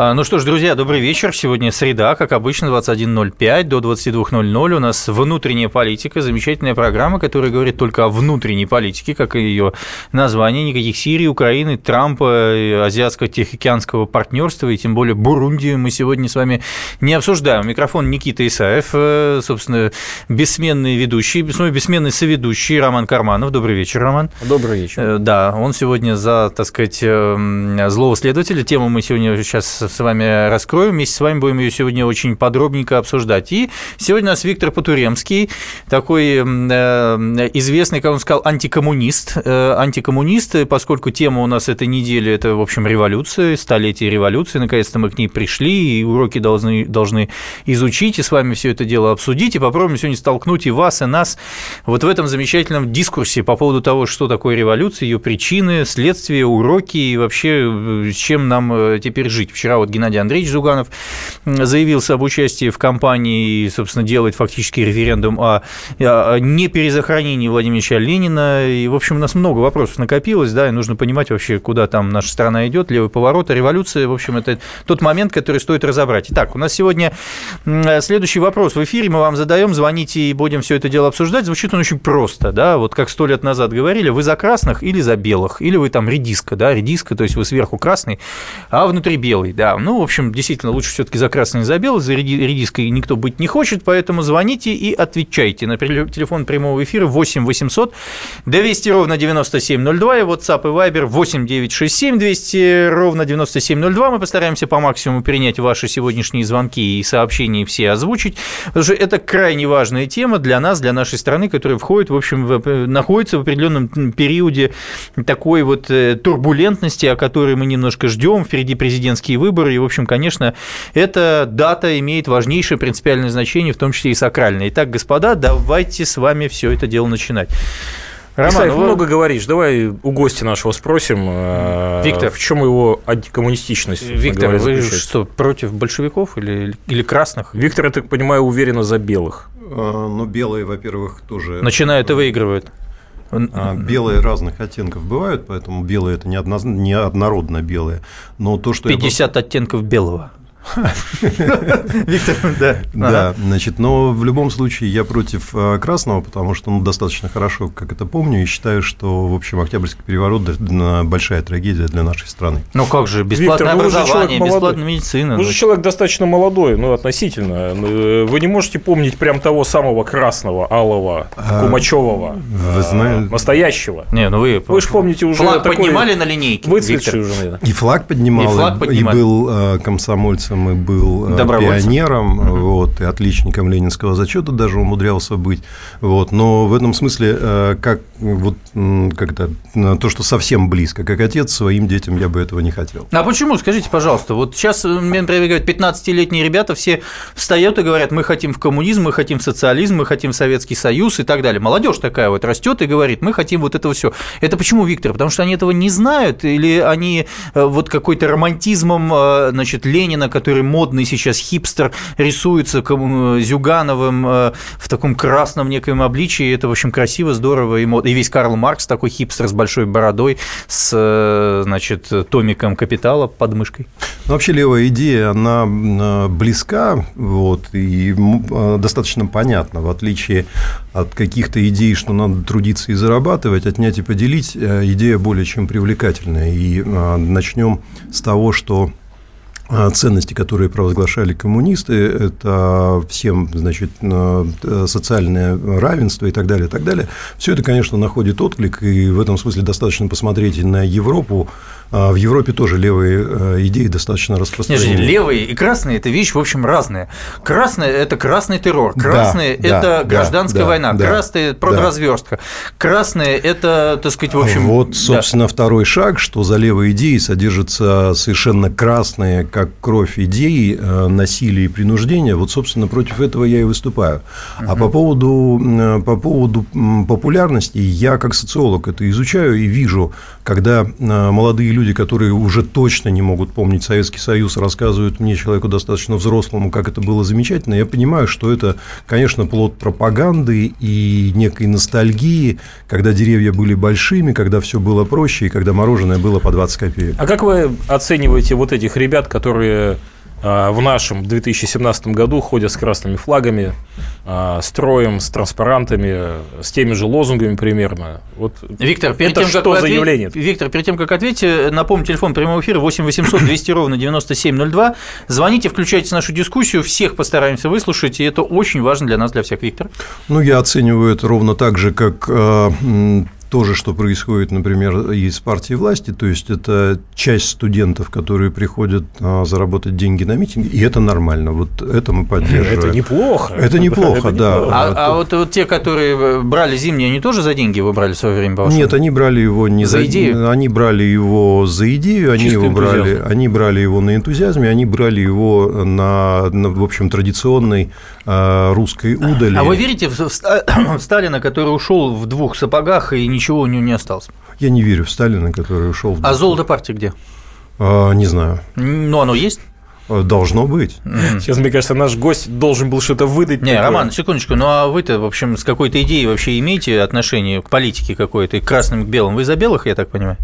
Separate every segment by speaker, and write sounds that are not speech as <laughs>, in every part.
Speaker 1: Ну что ж, друзья, добрый вечер. Сегодня среда, как обычно, 21.05 до 22.00. У нас внутренняя политика, замечательная программа, которая говорит только о внутренней политике, как и ее название. Никаких Сирии, Украины, Трампа, азиатско-тихоокеанского партнерства и тем более Бурундии мы сегодня с вами не обсуждаем. Микрофон Никита Исаев, э, собственно, бессменный ведущий, бессменный соведущий Роман Карманов. Добрый вечер, Роман.
Speaker 2: Добрый вечер.
Speaker 1: Э, да, он сегодня за, так сказать, э, злого следователя. Тему мы сегодня сейчас с вами раскроем. Вместе с вами будем ее сегодня очень подробненько обсуждать. И сегодня у нас Виктор Потуремский, такой э, известный, как он сказал, антикоммунист. Э, антикоммунист, поскольку тема у нас этой недели – это, в общем, революция, столетие революции. Наконец-то мы к ней пришли, и уроки должны, должны изучить, и с вами все это дело обсудить, и попробуем сегодня столкнуть и вас, и нас вот в этом замечательном дискурсе по поводу того, что такое революция, ее причины, следствия, уроки, и вообще с чем нам теперь жить. Вчера вот Геннадий Андреевич Зуганов заявился об участии в кампании и, собственно, делает фактически референдум о, о неперезахоронении Владимира Ленина. И, в общем, у нас много вопросов накопилось, да, и нужно понимать вообще, куда там наша страна идет, левый поворот, революция, в общем, это тот момент, который стоит разобрать. Итак, у нас сегодня следующий вопрос в эфире, мы вам задаем, звоните и будем все это дело обсуждать. Звучит он очень просто, да, вот как сто лет назад говорили, вы за красных или за белых, или вы там редиска, да, редиска, то есть вы сверху красный, а внутри белый, да. Ну, в общем, действительно, лучше все таки за красный, за белый, за редиской никто быть не хочет, поэтому звоните и отвечайте на телефон прямого эфира 8 800 200 ровно 9702 и WhatsApp и Viber 8 967 200 ровно 9702. Мы постараемся по максимуму принять ваши сегодняшние звонки и сообщения все озвучить, потому что это крайне важная тема для нас, для нашей страны, которая входит, в общем, в, находится в определенном периоде такой вот э, турбулентности, о которой мы немножко ждем. Впереди президентские выборы выборы. И, в общем, конечно, эта дата имеет важнейшее принципиальное значение, в том числе и сакральное. Итак, господа, давайте с вами все это дело начинать.
Speaker 2: Роман, Исаев, вы... много говоришь. Давай у гостя нашего спросим, э, Виктор, в чем его антикоммунистичность.
Speaker 1: Виктор, вы что, против большевиков или, или красных?
Speaker 2: Виктор, я так понимаю, уверенно за белых.
Speaker 3: А, ну, белые, во-первых, тоже...
Speaker 1: Начинают и выигрывают.
Speaker 3: А, белые разных оттенков бывают, поэтому белые это не, одно, не однородно белые. Но то, что
Speaker 1: 50 я... оттенков белого. <laughs>
Speaker 3: Виктор, да. Да, значит, но в любом случае я против э, красного, потому что ну, достаточно хорошо, как это помню, и считаю, что, в общем, Октябрьский переворот – большая трагедия для нашей страны.
Speaker 1: Ну как же, бесплатное Виктор, образование, бесплатная медицина.
Speaker 2: Вы же человек достаточно молодой, ну, относительно. Э, вы не можете помнить прям того самого красного, алого, а, Кумачевого, вы знаете... настоящего.
Speaker 1: Не, ну вы...
Speaker 2: Вы же помните уже
Speaker 1: Флаг поднимали на линейке,
Speaker 3: Выцветший уже. И флаг поднимал, и, флаг поднимали. и был э, комсомольцем и был э, пионером, угу. вот, и отличником ленинского зачета даже умудрялся быть. Вот, но в этом смысле, э, как, вот, как то то, что совсем близко, как отец своим детям я бы этого не хотел.
Speaker 1: А почему? Скажите, пожалуйста, вот сейчас, мне, например, говорят, 15-летние ребята все встают и говорят, мы хотим в коммунизм, мы хотим в социализм, мы хотим в Советский Союз и так далее. Молодежь такая вот растет и говорит, мы хотим вот этого все. Это почему, Виктор? Потому что они этого не знают или они э, вот какой-то романтизмом, значит, Ленина, который модный сейчас хипстер, рисуется э, Зюгановым э, в таком красном некоем обличии. Это, в общем, красиво, здорово и мод. И весь Карл Маркс такой хипстер с большой бородой, с, э, значит, томиком «Капитала» под мышкой.
Speaker 3: Ну, вообще левая идея, она близка вот, и достаточно понятна, в отличие от каких-то идей, что надо трудиться и зарабатывать, отнять и поделить, идея более чем привлекательная. И начнем с того, что ценности, которые провозглашали коммунисты, это всем, значит, социальное равенство и так далее, и так далее. Все это, конечно, находит отклик, и в этом смысле достаточно посмотреть на Европу, а в Европе тоже левые э, идеи достаточно распространены.
Speaker 1: Нет, левые и красные – это вещь, в общем, разная. Красные – это красный террор, красные да, – это да, гражданская да, война, да, красные – это продразверстка, да. красные – это, так сказать, в общем…
Speaker 3: Вот, собственно, да. второй шаг, что за левые идеи содержатся совершенно красные, как кровь идеи, э, насилия и принуждения. Вот, собственно, против этого я и выступаю. Угу. А по поводу, э, по поводу популярности, я как социолог это изучаю и вижу, когда молодые люди люди, которые уже точно не могут помнить Советский Союз, рассказывают мне, человеку достаточно взрослому, как это было замечательно, я понимаю, что это, конечно, плод пропаганды и некой ностальгии, когда деревья были большими, когда все было проще и когда мороженое было по 20 копеек.
Speaker 2: А как вы оцениваете вот этих ребят, которые в нашем 2017 году ходят с красными флагами, а, строем, с транспарантами, с теми же лозунгами примерно. Вот
Speaker 1: Виктор, перед
Speaker 2: это
Speaker 1: тем,
Speaker 2: что
Speaker 1: как
Speaker 2: за
Speaker 1: ответ-
Speaker 2: явление?
Speaker 1: Виктор, перед тем, как ответите, напомню, телефон прямого эфира 8 800 200 ровно 9702. Звоните, включайте нашу дискуссию, всех постараемся выслушать, и это очень важно для нас, для всех. Виктор.
Speaker 3: Ну, я оцениваю это ровно так же, как э, то же, что происходит, например, из партии власти, то есть это часть студентов, которые приходят а, заработать деньги на митинги, и это нормально, вот это мы поддерживаем.
Speaker 2: Это неплохо.
Speaker 3: Это неплохо,
Speaker 2: Это
Speaker 3: да.
Speaker 2: неплохо.
Speaker 1: А,
Speaker 3: А
Speaker 1: а
Speaker 3: то-
Speaker 1: вот, вот те, которые брали зимние, они тоже за деньги его брали в свое время, по-вашему?
Speaker 3: Нет, они брали его не
Speaker 1: За
Speaker 3: за,
Speaker 1: идею?
Speaker 3: Они брали его за идею, они
Speaker 2: Чистый
Speaker 3: его брали,
Speaker 2: энтузиазм.
Speaker 3: они брали его на энтузиазме, они брали его на, на, в общем, традиционной а, русской удали.
Speaker 1: А вы верите в, в Ста- <clears throat> в Сталина, который ушел в двух сапогах и ничего у него не осталось?
Speaker 3: Я не верю в Сталина, который ушел. в-
Speaker 1: А золото партии где?
Speaker 3: А, не знаю.
Speaker 1: Ну, оно есть?
Speaker 3: А, Должно быть.
Speaker 2: Сейчас, мне кажется, наш гость должен был что-то выдать.
Speaker 1: Не,
Speaker 2: такое.
Speaker 1: Роман, секундочку, ну а вы-то, в общем, с какой-то идеей вообще имеете отношение к политике какой-то, и к красным, и к белым? Вы за белых, я так понимаю?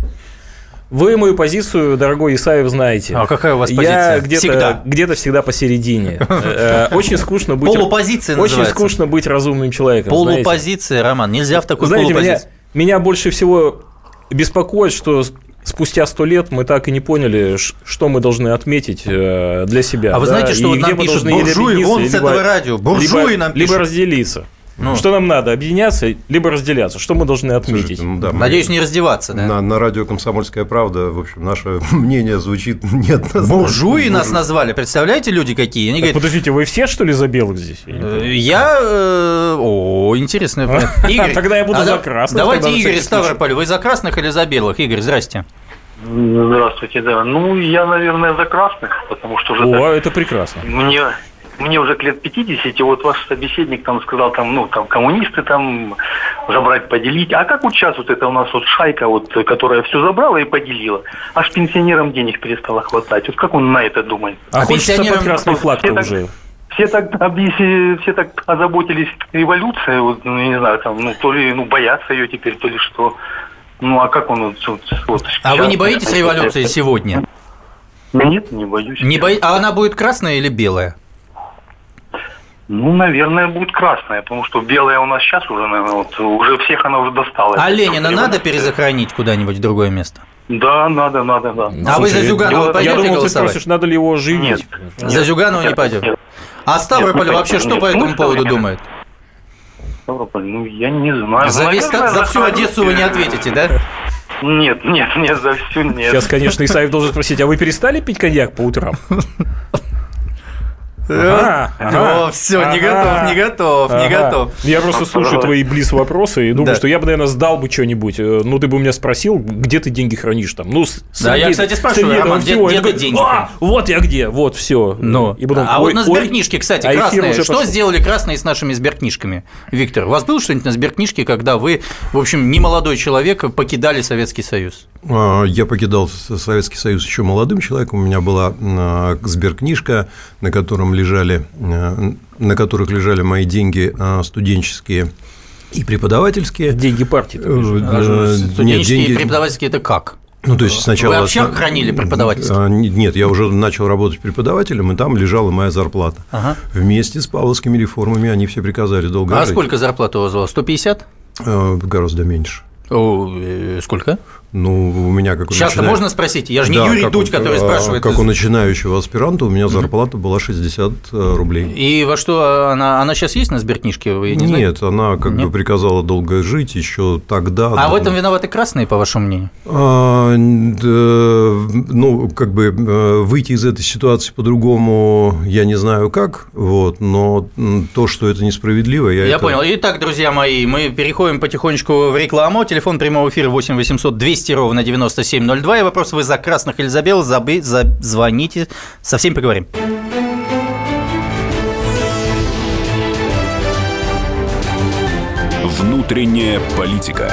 Speaker 2: Вы мою позицию, дорогой Исаев, знаете.
Speaker 1: А какая у вас
Speaker 2: Я
Speaker 1: позиция?
Speaker 2: где-то
Speaker 1: Всегда.
Speaker 2: где-то всегда посередине. <laughs> Э, Очень скучно быть...
Speaker 1: Полупозиция
Speaker 2: Очень скучно быть разумным человеком.
Speaker 1: Полупозиция, Роман, нельзя в такой полупозиции.
Speaker 2: Меня больше всего беспокоит, что спустя сто лет мы так и не поняли, что мы должны отметить э, для себя.
Speaker 1: А вы
Speaker 2: да,
Speaker 1: знаете, что
Speaker 2: и
Speaker 1: вот нам пишут, буржуи, вон с
Speaker 2: либо-
Speaker 1: этого радио, буржуи
Speaker 2: либо,
Speaker 1: нам
Speaker 2: либо
Speaker 1: пишут.
Speaker 2: разделиться.
Speaker 1: Ну.
Speaker 2: Что нам надо, объединяться, либо разделяться? Что мы должны отметить?
Speaker 3: Слушайте, ну да, мы-
Speaker 1: Надеюсь, не раздеваться, да?
Speaker 3: На, на радио «Комсомольская правда», в общем, наше <laughs> мнение звучит неоднозначно.
Speaker 1: Буржуи нас назвали, представляете, люди какие? Они
Speaker 2: Так,
Speaker 1: говорят,
Speaker 2: подождите, вы все, что ли, за белых здесь? Я
Speaker 1: э, э, О, интересно. <laughs> Игорь,
Speaker 2: Тогда я буду
Speaker 1: а
Speaker 2: за красных,
Speaker 1: Давайте Игорь Ставрополя. Вы за красных или за белых? Игорь, здрасте.
Speaker 4: Здравствуйте, да. Ну, я, наверное, за красных, потому что уже
Speaker 2: О, это прекрасно.
Speaker 4: мне, мне уже к лет 50, и вот ваш собеседник там сказал, там, ну, там, коммунисты там забрать, поделить. А как вот сейчас вот это у нас вот шайка, вот, которая все забрала и поделила, аж пенсионерам денег перестало хватать. Вот как он на это думает?
Speaker 2: А,
Speaker 1: А пенсионерам
Speaker 2: красный
Speaker 4: так-
Speaker 2: уже.
Speaker 4: Все так, объясни- все так озаботились революцией, вот, ну, я не знаю, там, ну, то ли, ну, боятся ее теперь, то ли что. Ну, а как он вот, вот, вот
Speaker 1: А вы не боитесь революции сегодня?
Speaker 4: Нет, не боюсь.
Speaker 1: Не бои... А она будет красная или белая?
Speaker 4: Ну, наверное, будет красная, потому что белая у нас сейчас уже, наверное, вот, уже всех она уже достала.
Speaker 1: А Ленина надо перезахоронить куда-нибудь в другое место?
Speaker 4: Да, надо, надо, да.
Speaker 1: А вы за Зюганова
Speaker 2: я,
Speaker 1: пойдете
Speaker 2: я думал, ты
Speaker 1: голосовать?
Speaker 2: спросишь, надо ли его оживить.
Speaker 4: Нет.
Speaker 1: За Зюганова не
Speaker 4: Нет,
Speaker 1: пойдет?
Speaker 4: нет.
Speaker 1: А Ставрополь
Speaker 4: Нет,
Speaker 1: вообще
Speaker 4: нет,
Speaker 1: что
Speaker 4: нет.
Speaker 1: по этому поводу
Speaker 4: именно?
Speaker 1: думает?
Speaker 4: Ставрополь, Ну, я не знаю.
Speaker 1: За,
Speaker 4: Ну,
Speaker 1: весь,
Speaker 4: наверное,
Speaker 1: за всю. Одессу вы не ответите, да?
Speaker 4: Нет, нет, нет, за всю нет.
Speaker 2: Сейчас, конечно, Исаев должен спросить, а вы перестали пить коньяк по утрам? <laughs> Ага, ага,
Speaker 1: О, все, не
Speaker 2: ага,
Speaker 1: готов, не готов, не готов.
Speaker 2: Я просто слушаю твои близ вопросы и думаю,
Speaker 1: Да.
Speaker 2: что я бы, наверное, сдал бы что-нибудь. Э, Ну, ты бы у меня спросил, где ты деньги хранишь там. Ну, с-
Speaker 1: Да, я,
Speaker 2: среди-
Speaker 1: кстати, спрашиваю,
Speaker 2: этого
Speaker 1: Роман, где-
Speaker 2: всего.
Speaker 1: где
Speaker 2: Я
Speaker 1: ты деньги
Speaker 2: «А,
Speaker 1: хранишь?»
Speaker 2: Вот я где, вот все.
Speaker 1: Ну, а вот на сберкнижке, кстати,
Speaker 2: а
Speaker 1: красные. Что
Speaker 2: пошел.
Speaker 1: сделали красные с нашими сберкнижками? Виктор, у вас было что-нибудь на сберкнижке, когда вы, в общем, не молодой человек, покидали Советский Союз?
Speaker 3: А, Я покидал Советский Союз еще молодым человеком. У меня была а, сберкнижка, на котором лежали, а, на которых лежали мои деньги а, студенческие и преподавательские.
Speaker 2: Деньги партии.
Speaker 3: Э, э, Нет,
Speaker 1: Студенческие и
Speaker 3: деньги.
Speaker 1: преподавательские это как?
Speaker 3: Ну, то есть сначала...
Speaker 1: Вы вообще хранили преподавательские?
Speaker 3: А, не- Нет, я уже начал работать преподавателем, и там лежала моя зарплата.
Speaker 1: Ага.
Speaker 3: Вместе с павловскими реформами они все приказали долго
Speaker 1: А
Speaker 3: жить.
Speaker 1: сколько зарплата у вас была? 150?
Speaker 3: Э, Гораздо меньше.
Speaker 1: О, э, сколько?
Speaker 3: Ну, у меня как у
Speaker 1: Сейчас-то
Speaker 3: начина-
Speaker 1: можно спросить? Я же не
Speaker 3: Да,
Speaker 1: Юрий Дудь,
Speaker 3: у-
Speaker 1: который
Speaker 3: а,
Speaker 1: спрашивает.
Speaker 3: Как у начинающего аспиранта у меня зарплата была 60 э, рублей.
Speaker 1: И во что она, она сейчас есть на сберкнижке? Вы не знаете?
Speaker 3: Нет, она как
Speaker 1: Нет?
Speaker 3: бы приказала долго жить еще тогда.
Speaker 1: А в этом виноваты красные, по вашему мнению?
Speaker 3: А, да, ну, как бы э, выйти из этой ситуации по-другому я не знаю как, вот, но то, что это несправедливо, я,
Speaker 1: Я
Speaker 3: это-
Speaker 1: понял. Итак, друзья мои, мы переходим потихонечку в рекламу. Телефон прямого эфира 8 800 200 ровно 9702. И вопрос, вы за красных или за белых, забы- за- звоните, со всеми поговорим.
Speaker 5: Внутренняя политика.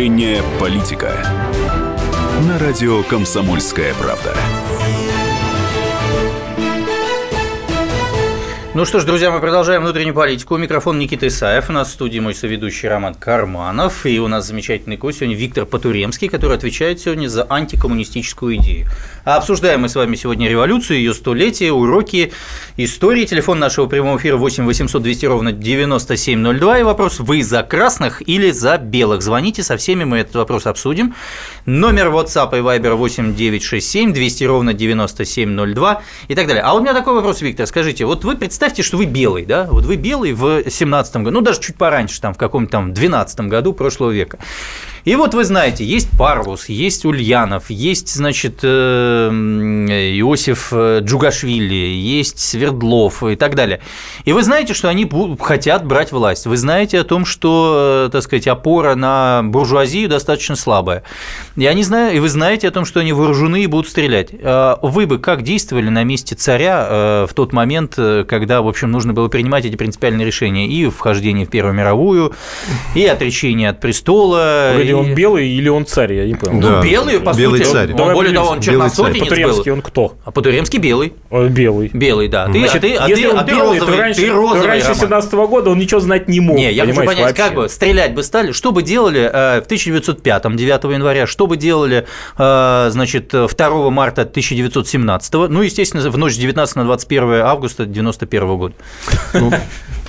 Speaker 5: Внутренняя политика. На радио «Комсомольская правда».
Speaker 1: Ну что ж, друзья, мы продолжаем внутреннюю политику. Микрофон Никита Исаев. У нас в студии мой соведущий Роман Карманов. И у нас замечательный гость сегодня Виктор Потуремский, который отвечает сегодня за антикоммунистическую идею. Обсуждаем мы с вами сегодня революцию, ее столетие, уроки истории. Телефон нашего прямого эфира 8 800 200 ровно 9702. И вопрос, вы за красных или за белых? Звоните, со всеми мы этот вопрос обсудим. Номер WhatsApp и Viber 8 967 200 ровно 9702 и так далее. А у меня такой вопрос, Виктор, скажите, вот вы представьте, что вы белый, да, вот вы белый в 17 году, ну, даже чуть пораньше, там, в каком-то там 12 году прошлого века. И вот вы знаете, есть Парвус, есть Ульянов, есть, значит, э, Иосиф э, Джугашвили, есть Свердлов и так далее. И вы знаете, что они хотят брать власть. Вы знаете о том, что, э, так сказать, опора на буржуазию достаточно слабая. И, они знают, и вы знаете о том, что они вооружены и будут стрелять. А вы бы как действовали на месте царя в тот момент, когда, в общем, нужно было принимать эти принципиальные решения и вхождение в Первую мировую, и отречение от престола,
Speaker 2: или он белый, или он царь, я не понял.
Speaker 1: Да. Ну, белый, по
Speaker 3: белый
Speaker 1: сути.
Speaker 3: Царь.
Speaker 1: Он, более того, он черносотенец
Speaker 2: Потуремский он кто?
Speaker 1: А Потуремский белый.
Speaker 2: Он белый.
Speaker 1: Белый, да. Ты,
Speaker 2: Значит,
Speaker 1: а ты, а
Speaker 2: если
Speaker 1: ты,
Speaker 2: он
Speaker 1: а ты
Speaker 2: белый,
Speaker 1: розовый,
Speaker 2: то раньше,
Speaker 1: ты розовый,
Speaker 2: то раньше
Speaker 1: Роман.
Speaker 2: 17 года он ничего знать не мог.
Speaker 1: Не, я хочу понять, как
Speaker 2: вообще.
Speaker 1: бы стрелять бы стали, что бы делали э, в 1905 9 января, что бы делали, э, значит, 2 марта 1917, ну, естественно, в ночь с 19 на 21 августа 91 года. <laughs>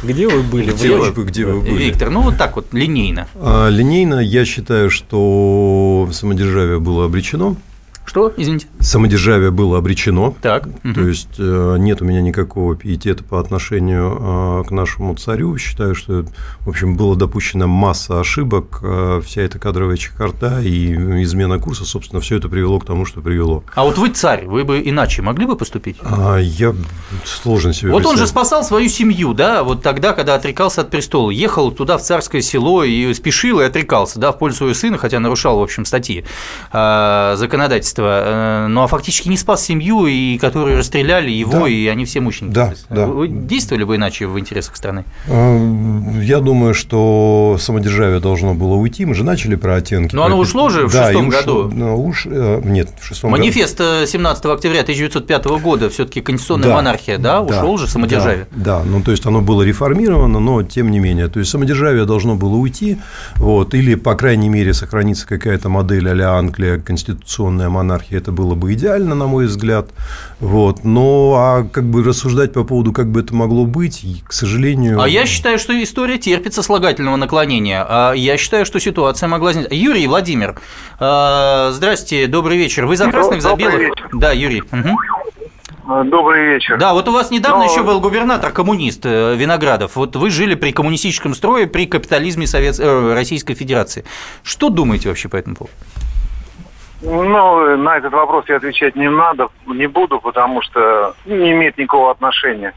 Speaker 2: Где вы были?
Speaker 3: Где вы, где вы были?
Speaker 1: Виктор, ну, вот так вот, линейно.
Speaker 3: А, Линейно я считаю, что самодержавие было обречено.
Speaker 1: Что, извините?
Speaker 3: Самодержавие было обречено.
Speaker 1: Так.
Speaker 3: То есть э, нет у меня никакого пиетета по отношению э, к нашему царю. Считаю, что, в общем, была допущена масса ошибок. э, Вся эта кадровая чехарда и измена курса, собственно, все это привело к тому, что привело.
Speaker 1: А вот вы царь, вы бы иначе могли бы поступить?
Speaker 3: А Я сложно себе
Speaker 1: Вот он же спасал свою семью, да, вот тогда, когда отрекался от престола, ехал туда в царское село и спешил и отрекался, да, в пользу своего сына, хотя нарушал, в общем, статьи законодательства, э, ну а фактически не спас семью, и которые расстреляли его,
Speaker 3: Да.
Speaker 1: и они все мученики.
Speaker 3: Да, да.
Speaker 1: Вы действовали бы иначе в интересах страны?
Speaker 3: Э, Я думаю, что самодержавие должно было уйти. Мы же начали про оттенки.
Speaker 1: Но оно ушло же в
Speaker 3: Да,
Speaker 1: шестом
Speaker 3: ушло.
Speaker 1: году.
Speaker 3: Ну, уж- э, Нет, в шестом году.
Speaker 1: Манифест э, 17 октября 1905 года, все-таки конституционная
Speaker 3: Да,
Speaker 1: монархия, да,
Speaker 3: да,
Speaker 1: ушел же самодержавие.
Speaker 3: Да, да, ну то есть оно было реформировано, но тем не менее, то есть самодержавие должно было уйти, вот, или по крайней мере сохранится какая-то модель а-ля Англия, конституционная монархия, это было бы идеально, на мой взгляд, вот, но а как бы рассуждать по поводу, как бы это могло быть, к сожалению.
Speaker 1: А я считаю, что история терпит сослагательного наклонения. А я считаю, что ситуация могла. Юрий Владимир, э, здрасте, добрый вечер. Вы за
Speaker 4: Доб-
Speaker 1: красных, за белых?
Speaker 4: вечер.
Speaker 1: Да, Юрий.
Speaker 4: Э, Добрый вечер.
Speaker 1: Да, вот у вас недавно
Speaker 4: Но-
Speaker 1: еще был губернатор коммунист э, Виноградов. Вот вы жили при коммунистическом строе, при капитализме Совет... э, Российской Федерации. Что думаете вообще по этому поводу?
Speaker 4: Ну, на этот вопрос я отвечать не надо, не буду, потому что не имеет никакого отношения.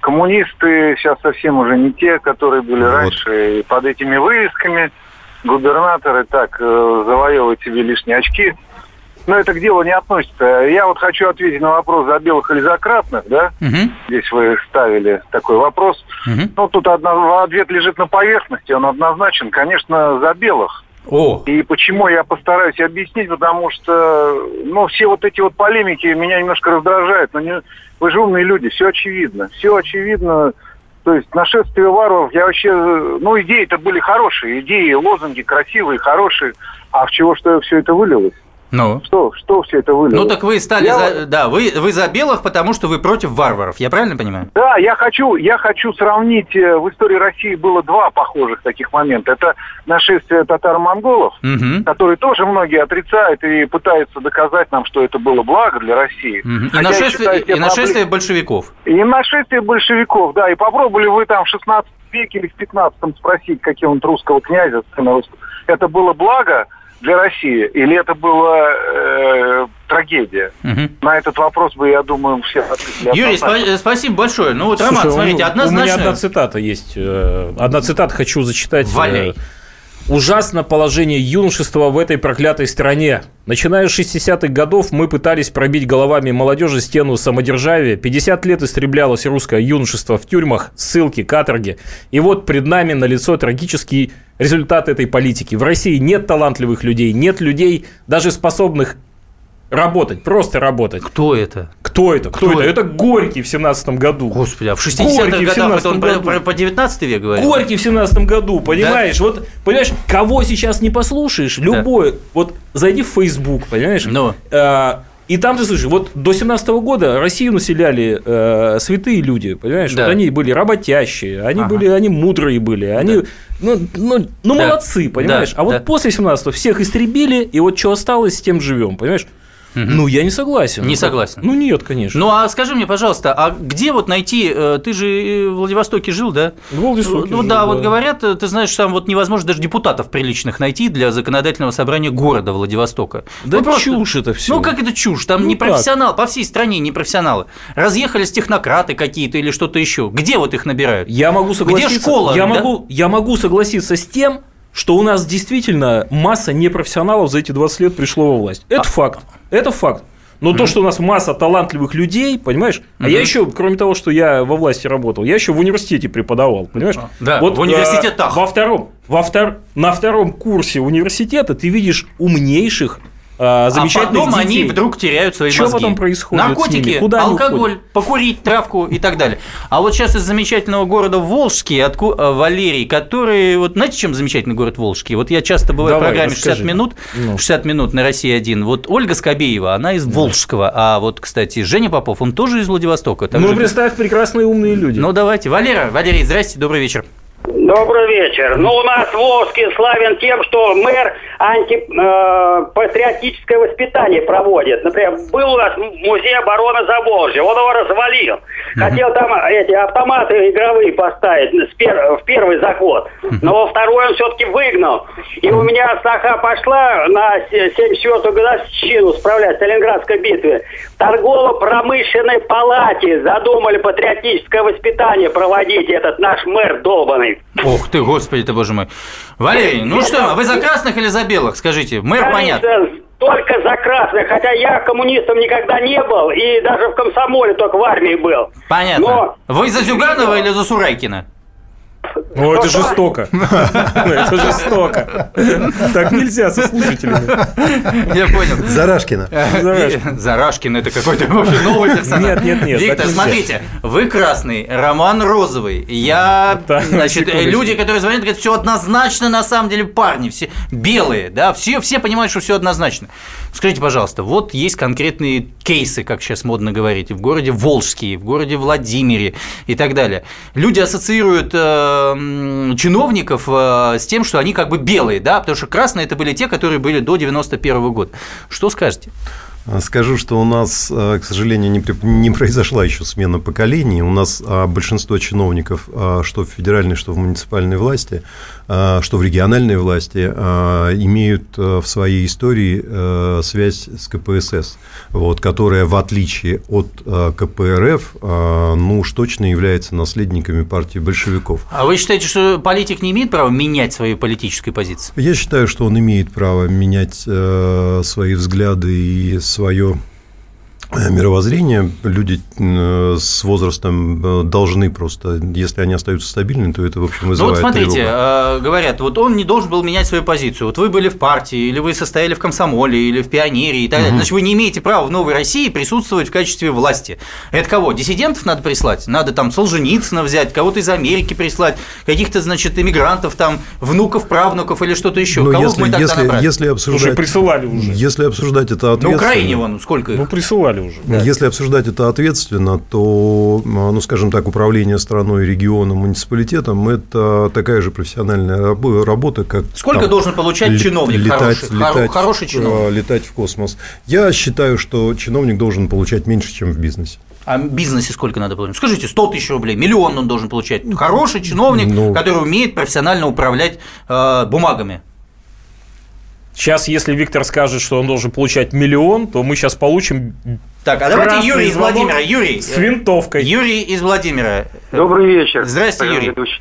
Speaker 4: Коммунисты сейчас совсем уже не те, которые были
Speaker 3: Вот.
Speaker 4: раньше. И под этими вывесками губернаторы так э, завоевывают себе лишние очки. Но это к делу не относится. Я вот хочу ответить на вопрос за белых или за красных, да?
Speaker 1: Мгм,
Speaker 4: Здесь вы ставили такой вопрос.
Speaker 1: мгм.
Speaker 4: Ну, тут одно- ответ лежит на поверхности, он однозначен. Конечно, за белых.
Speaker 1: О,
Speaker 4: И почему я постараюсь объяснить, потому что, ну, все вот эти вот полемики меня немножко раздражают. Но не, вы же умные люди, все очевидно. Все очевидно. То есть нашествие варваров, я вообще, ну, идеи-то были хорошие, идеи, лозунги красивые, хорошие. А в чего что все это вылилось?
Speaker 1: Ну?
Speaker 6: Что, что все это вылилось?
Speaker 1: Ну так вы стали
Speaker 6: Я
Speaker 1: за, да, вы, вы за белых, потому что вы против варваров, я правильно понимаю?
Speaker 6: Да, я хочу, я хочу сравнить, э, в истории России было два похожих таких момента. Это нашествие татаро-монголов,
Speaker 1: Мгм.
Speaker 6: которые тоже многие отрицают и пытаются доказать нам, что это было благо для России.
Speaker 1: Мгм. И
Speaker 6: Хотя
Speaker 1: нашествие,
Speaker 6: считаю, те
Speaker 1: и нашествие
Speaker 6: проблемы-
Speaker 1: большевиков.
Speaker 6: И нашествие большевиков, да, и попробовали вы там в 16 веке или в 15 спросить какого-нибудь русского князя, это было благо для России или это была э, трагедия?
Speaker 1: Мгм.
Speaker 6: На этот вопрос бы, я думаю, все ответили
Speaker 1: Юрий,
Speaker 6: однозначно.
Speaker 1: спа- спасибо большое. Ну вот,
Speaker 2: Слушай,
Speaker 1: Роман,
Speaker 2: у-
Speaker 1: смотрите,
Speaker 2: У меня
Speaker 1: однозначно...
Speaker 2: одна цитата есть. э, Одна цитата хочу зачитать.
Speaker 1: Валяй.
Speaker 2: Ужасно положение юношества в этой проклятой стране. Начиная с 60-х годов мы пытались пробить головами молодежи стену самодержавия. 50 лет истреблялось русское юношество в тюрьмах, ссылки, каторги. И вот пред нами налицо трагический результат этой политики. В России нет талантливых людей, нет людей, даже способных работать, просто работать.
Speaker 1: Кто это?
Speaker 2: Кто это? Кто,
Speaker 1: Кто
Speaker 2: это?
Speaker 1: это?
Speaker 2: Это Горький в 17 году.
Speaker 1: Господи, а в 60-х
Speaker 2: Горький в
Speaker 1: годах это он
Speaker 2: 17
Speaker 1: про,
Speaker 2: году.
Speaker 1: про- по 19 век говорил?
Speaker 2: Горький в 17 году, понимаешь? Вот, понимаешь, кого сейчас не послушаешь, любой, вот зайди в Facebook, понимаешь?
Speaker 1: Ну.
Speaker 2: А, и там ты слышишь, вот до 17 года Россию населяли э, святые люди, понимаешь?
Speaker 1: Да.
Speaker 2: Вот они были работящие, они
Speaker 1: Ага.
Speaker 2: были, они мудрые были, они, ну, ну, ну
Speaker 1: Да.
Speaker 2: молодцы, понимаешь?
Speaker 1: Да,
Speaker 2: А вот
Speaker 1: да.
Speaker 2: после 17 всех истребили, и вот что осталось, с тем живем, понимаешь? Ну, я не согласен.
Speaker 1: Не согласен.
Speaker 2: Ну, нет, конечно.
Speaker 1: Ну а скажи мне, пожалуйста, а где вот найти? э, Ты же э, в Владивостоке жил, да?
Speaker 2: В Владивостоке
Speaker 1: Ну
Speaker 2: жил,
Speaker 1: да, вот говорят, э, ты знаешь, там вот невозможно даже депутатов приличных найти для законодательного собрания города Владивостока.
Speaker 2: Да
Speaker 1: Ну, просто-
Speaker 2: чушь это все.
Speaker 1: Ну как это чушь? Там
Speaker 2: Ну
Speaker 1: не профессионал, по всей стране не профессионалы. Разъехались технократы какие-то или что-то еще. Где вот их набирают?
Speaker 2: Я могу согласиться.
Speaker 1: школа,
Speaker 2: Я
Speaker 1: да?
Speaker 2: могу, я могу согласиться с тем, что у нас действительно масса непрофессионалов за эти 20 лет пришло во власть.
Speaker 1: А
Speaker 2: Это факт. Это факт. Но то, что у нас масса талантливых людей, понимаешь? А я еще, кроме того, что я во власти работал, я еще в университете преподавал, понимаешь?
Speaker 1: Да, в университетах.
Speaker 2: э, во втором, во втор, на втором курсе университета ты видишь умнейших, э, замечательных
Speaker 1: а потом
Speaker 2: детей.
Speaker 1: они вдруг теряют свои
Speaker 2: Чё
Speaker 1: мозги.
Speaker 2: потом происходит
Speaker 1: Наркотики?
Speaker 2: Куда
Speaker 1: алкоголь, покурить травку и так далее. А вот сейчас из замечательного города Волжский, отку... э, Валерий, который... Вот знаете, чем замечательный город Волжский? Вот я часто бываю
Speaker 2: Давай,
Speaker 1: в программе 60
Speaker 2: расскажи.
Speaker 1: минут,
Speaker 2: Ну.
Speaker 1: 60 минут на России 1. Вот Ольга Скобеева, она из Волжского. А вот, кстати, Женя Попов, он тоже из Владивостока.
Speaker 2: Ну,
Speaker 1: же-
Speaker 2: представь, прекрасные умные люди.
Speaker 1: Ну, давайте. Валера, Валерий, здрасте, добрый вечер.
Speaker 7: Добрый вечер. Ну, у нас Волжский славен тем, что мэр антипатриотическое воспитание проводит. Например, был у нас музей обороны Заволжья, он его развалил. Хотел там эти автоматы игровые поставить пер- в первый заход, но во второй он все-таки выгнал. И у меня саха пошла на 74-ю годовщину справлять Сталинградской битве. В торгово-промышленной палате задумали патриотическое воспитание проводить этот наш мэр долбанный.
Speaker 1: Ох ты, господи ты, боже мой. Валерий, ну что, вы за красных или за белых? Скажите, мэр понятно.
Speaker 7: Только за красных, хотя я коммунистом никогда не был, и даже в комсомоле только в армии был.
Speaker 1: Понятно.
Speaker 7: Но
Speaker 1: Вы за Зюганова или за Сурайкина? <laughs>
Speaker 2: Ну, это жестоко. Это жестоко. Так нельзя со слушателями.
Speaker 1: Я понял.
Speaker 3: Зарашкина.
Speaker 1: Зарашкин это какой-то вообще <laughs> новый персонаж.
Speaker 2: Нет, нет, нет,
Speaker 1: Виктор, смотрите, вы красный, Роман розовый. Я, значит, люди, которые звонят, говорят, все однозначно, на самом деле, парни, все белые, да, все, все понимают, что все однозначно. Скажите, пожалуйста, вот есть конкретные кейсы, как сейчас модно говорить, в городе Волжский, в городе Владимире и так далее. Люди ассоциируют э, чиновников э, с тем, что они как бы белые, да, потому что красные это были те, которые были до 91 года. Что скажете?
Speaker 3: Скажу, что у нас, э, к сожалению, не, произошла еще смена поколений. У нас а, большинство чиновников, а, что в федеральной, что в муниципальной власти, что в региональной власти, а, имеют э, в своей истории э, связь с КПСС, вот, которая, в отличие от э, КПРФ, ну уж точно является наследниками партии большевиков.
Speaker 1: А вы считаете, что политик не имеет права менять свою политическую позицию?
Speaker 3: Я считаю, что он имеет право менять э, свои взгляды и свое Э, мировоззрения люди э, с возрастом э, должны просто, если они остаются стабильными, то это, в общем, вызывает
Speaker 1: Ну вот смотрите,
Speaker 3: тревогу.
Speaker 1: говорят, вот он не должен был менять свою позицию. Вот вы были в партии, или вы состояли в комсомоле, или в пионере и так далее. Значит, вы не имеете права в Новой России присутствовать в качестве власти. Это кого? Диссидентов надо прислать? Надо там Солженицына взять, кого-то из Америки прислать, каких-то, значит, иммигрантов, там, внуков, правнуков или что-то еще.
Speaker 3: Но
Speaker 1: Кого
Speaker 3: если,
Speaker 1: мы тогда
Speaker 3: если, если обсуждать,
Speaker 2: Слушай, присылали уже.
Speaker 3: если обсуждать это
Speaker 1: На
Speaker 3: ответственно,
Speaker 1: Украине вон сколько их?
Speaker 2: Ну, присылали уже.
Speaker 3: Если обсуждать это ответственно, то, ну, скажем так, управление страной, регионом, муниципалитетом – это такая же профессиональная рабо- работа, как
Speaker 1: Сколько
Speaker 3: там,
Speaker 1: должен получать
Speaker 3: ле-
Speaker 1: чиновник
Speaker 3: летать,
Speaker 1: хороший? Хоро-
Speaker 3: летать,
Speaker 1: хороший чиновник.
Speaker 3: э, летать в космос. Я считаю, что чиновник должен получать меньше, чем в бизнесе.
Speaker 1: А в бизнесе сколько надо получать? Скажите, 100 тысяч рублей, миллион он должен получать. Хороший чиновник,
Speaker 3: Ну.
Speaker 1: который умеет профессионально управлять э, бумагами.
Speaker 2: Сейчас, если Виктор скажет, что он должен получать миллион, то мы сейчас получим
Speaker 1: Так, а давайте
Speaker 2: Красный
Speaker 1: Юрий из Владимира. Юрий,
Speaker 2: с винтовкой.
Speaker 1: Юрий из Владимира.
Speaker 8: Добрый вечер.
Speaker 1: Здрасте, Юрий.
Speaker 8: ведущий.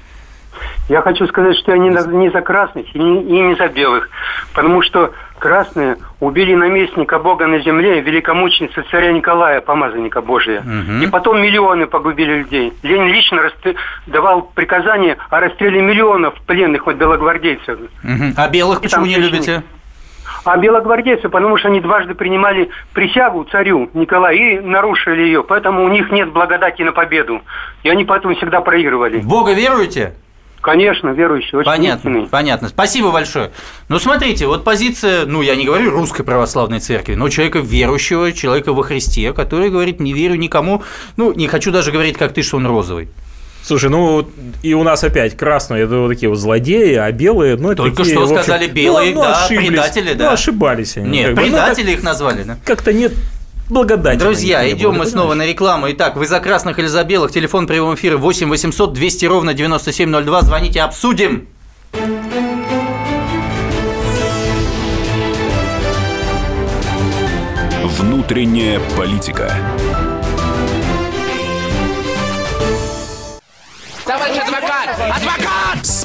Speaker 8: Я хочу сказать, что я не, за- не за красных и не, и не за белых, потому что красные убили наместника Бога на земле, великомученицы царя Николая, помазанника Божия.
Speaker 1: Мгм.
Speaker 8: И потом миллионы погубили людей. Ленин лично расстрел- давал приказание о расстреле миллионов пленных вот белогвардейцев.
Speaker 1: Мгм. А белых почему
Speaker 8: там
Speaker 1: не любите?
Speaker 8: А белогвардейцы, потому что они дважды принимали присягу царю Николаю и нарушили ее, поэтому у них нет благодати на победу. И они поэтому всегда проигрывали.
Speaker 1: В Бога веруете?
Speaker 8: Конечно, верующие, очень
Speaker 1: Понятно,
Speaker 8: истинные.
Speaker 1: понятно. Спасибо большое. Ну, смотрите, вот позиция, ну, я не говорю русской православной церкви, но человека верующего, человека во Христе, который говорит, не верю никому, ну, не хочу даже говорить, как ты, что он розовый.
Speaker 2: Слушай, ну и у нас опять красные это вот такие вот злодеи, а белые, ну это
Speaker 1: Только
Speaker 2: такие,
Speaker 1: что
Speaker 2: общем,
Speaker 1: сказали белые,
Speaker 2: ну, ну,
Speaker 1: да,
Speaker 2: ошиблись.
Speaker 1: предатели,
Speaker 2: Ну,
Speaker 1: да.
Speaker 2: ошибались они.
Speaker 1: Нет,
Speaker 2: бы. Ну,
Speaker 1: предатели их назвали, да?
Speaker 2: как- Как-то нет благодати.
Speaker 1: Друзья, идем мы снова на рекламу. Итак, вы за красных или за белых? Телефон прямого эфира 8 800 200 ровно 9702. Звоните, обсудим.
Speaker 9: Внутренняя политика.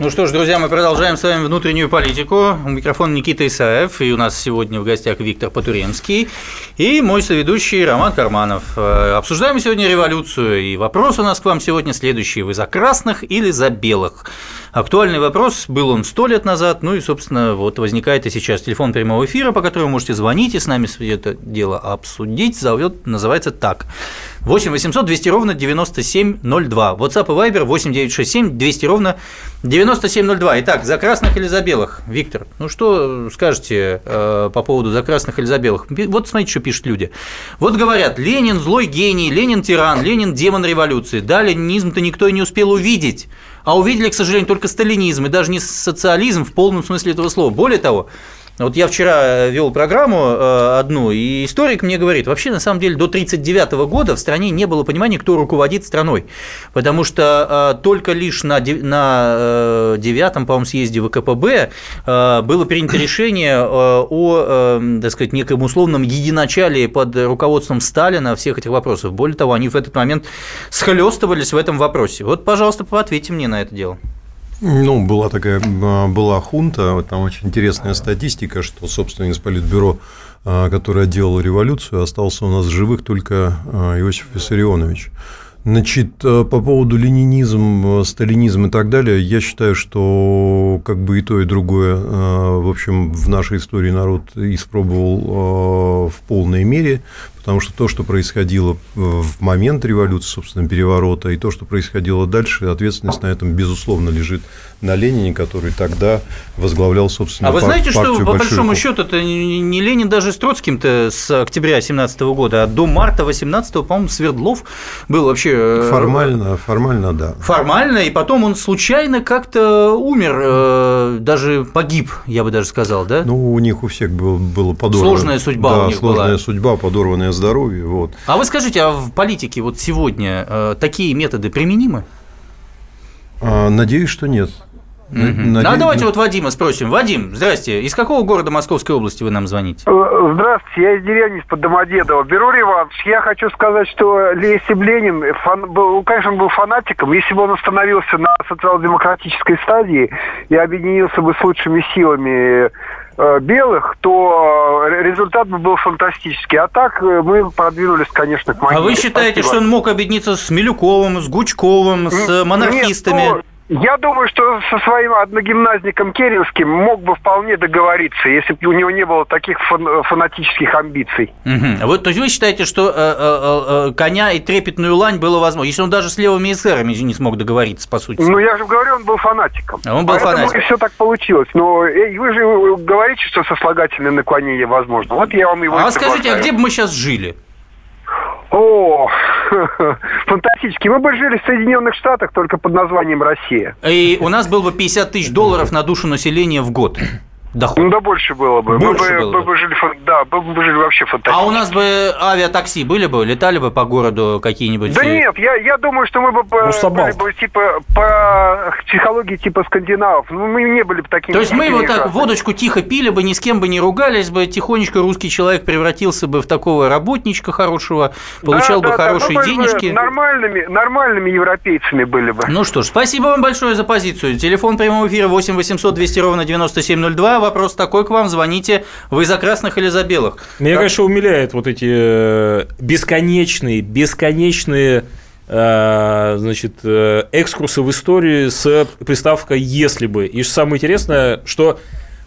Speaker 1: Ну что ж, друзья, мы продолжаем с вами внутреннюю политику. У микрофона Никита Исаев, и у нас сегодня в гостях Виктор Потуремский и мой соведущий Роман Карманов. Э, Обсуждаем сегодня революцию, и вопрос у нас к вам сегодня следующий. Вы за красных или за белых? Актуальный вопрос, был он сто лет назад, ну и, собственно, вот возникает и сейчас телефон прямого эфира, по которому можете звонить и с нами это дело обсудить, зовет, называется так. 8 800 200 ровно 9702. WhatsApp и Viber 8 967 200 ровно 9702. Итак, за красных или за белых? Виктор, ну что скажете э, по поводу за красных или за белых? Вот смотрите, что пишут люди. Вот говорят, Ленин злой гений, Ленин тиран, Ленин демон революции. Да, ленинизм-то никто и не успел увидеть. А увидели, к сожалению, только сталинизм и даже не социализм в полном смысле этого слова. Более того, вот я вчера вел программу э, одну, и историк мне говорит, вообще на самом деле до 1939 года в стране не было понимания, кто руководит страной, потому что э, только лишь на, на э, девятом, по-моему, съезде ВКПБ э, было принято <coughs> решение э, о, э, так сказать, неком условном единочалии под руководством Сталина всех этих вопросов. Более того, они в этот момент схлестывались в этом вопросе. Вот, пожалуйста, ответьте мне на это дело.
Speaker 3: Ну, была такая, а, была хунта, вот там очень интересная статистика, что, собственно, из Политбюро, а, которое делало революцию, остался у нас в живых только а, Иосиф Виссарионович. Значит, по поводу ленинизм, сталинизм и так далее, я считаю, что как бы и то, и другое, в общем, в нашей истории народ испробовал в полной мере, Потому что то, что происходило в момент революции, собственно, переворота, и то, что происходило дальше, ответственность на этом, безусловно, лежит на Ленине, который тогда возглавлял, собственно,
Speaker 1: А вы знаете, что по большому счету это не Ленин даже с Троцким-то с октября 17 года, а до марта 18 по-моему, Свердлов был вообще... э,
Speaker 3: Формально, формально, да.
Speaker 1: Формально, и потом он случайно как-то умер, э, даже погиб, я бы даже сказал, да?
Speaker 3: Ну, у них у всех было, было подорвано.
Speaker 1: Сложная судьба
Speaker 3: да,
Speaker 1: у них
Speaker 3: сложная
Speaker 1: была.
Speaker 3: судьба, подорванное здоровье. Вот.
Speaker 1: А вы скажите, а в политике вот сегодня э, такие методы применимы?
Speaker 3: А, надеюсь, что нет.
Speaker 1: Мгм.
Speaker 3: Наде-
Speaker 1: Ну, а давайте вот Вадима спросим. Вадим, здрасте. Из какого города Московской области вы нам звоните?
Speaker 6: Э, Здравствуйте, я из деревни из-под Домодедово. Беру Иванович, я хочу сказать, что бы Ленин, фан- был, ну, конечно, он был фанатиком, если бы он остановился на социал-демократической стадии и объединился бы с лучшими силами белых, то э, результат бы был фантастический. А так э, мы продвинулись, конечно, к
Speaker 1: А
Speaker 6: могиле.
Speaker 1: вы считаете,
Speaker 6: Спасибо.
Speaker 1: что он мог объединиться с Милюковым, с Гучковым, с
Speaker 6: Нет,
Speaker 1: монархистами?
Speaker 6: ну, я думаю, что со своим одногимназником Керенским мог бы вполне договориться, если бы у него не было таких фан- фанатических амбиций.
Speaker 1: Мгм. Вот, то есть вы считаете, что э, э, э, коня и трепетную лань было возможно, если он даже с левыми эсерами не смог договориться, по сути?
Speaker 6: Ну, я же говорю, он был фанатиком.
Speaker 1: Он был
Speaker 6: Поэтому
Speaker 1: фанатиком.
Speaker 6: все так получилось. Но э, вы же говорите, что сослагательное наклонение возможно. Вот я вам его
Speaker 1: а скажите, а где бы мы сейчас жили?
Speaker 6: О, <laughs> фантастически. Мы бы жили в Соединенных Штатах только под названием Россия.
Speaker 1: И у нас было бы 50 тысяч долларов на душу населения в год. Доход.
Speaker 6: Ну да больше было бы.
Speaker 1: Больше
Speaker 6: мы бы,
Speaker 1: было
Speaker 6: мы
Speaker 1: бы.
Speaker 6: жили, да, мы бы жили вообще фантастически.
Speaker 1: А у нас бы авиатакси были бы, летали бы по городу какие-нибудь?
Speaker 6: Да нет, я, я думаю, что мы бы
Speaker 2: Ну,
Speaker 6: были бы типа по психологии типа скандинавов. Ну, мы не были бы такими.
Speaker 1: То есть мы вот так водочку тихо пили бы, ни с кем бы не ругались бы, тихонечко русский человек превратился бы в такого работничка хорошего, получал
Speaker 6: Да,
Speaker 1: бы
Speaker 6: да, да,
Speaker 1: хорошие
Speaker 6: мы были бы
Speaker 1: денежки.
Speaker 6: Нормальными, нормальными европейцами были бы.
Speaker 1: Ну что ж, спасибо вам большое за позицию. Телефон прямого эфира 8 800 200 ровно 9702. Вопрос такой к вам. Звоните. Вы за красных или за белых?
Speaker 2: Меня, конечно, умиляет вот эти э, бесконечные, бесконечные э, значит, э, экскурсы в истории с приставкой «если бы». И самое интересное, что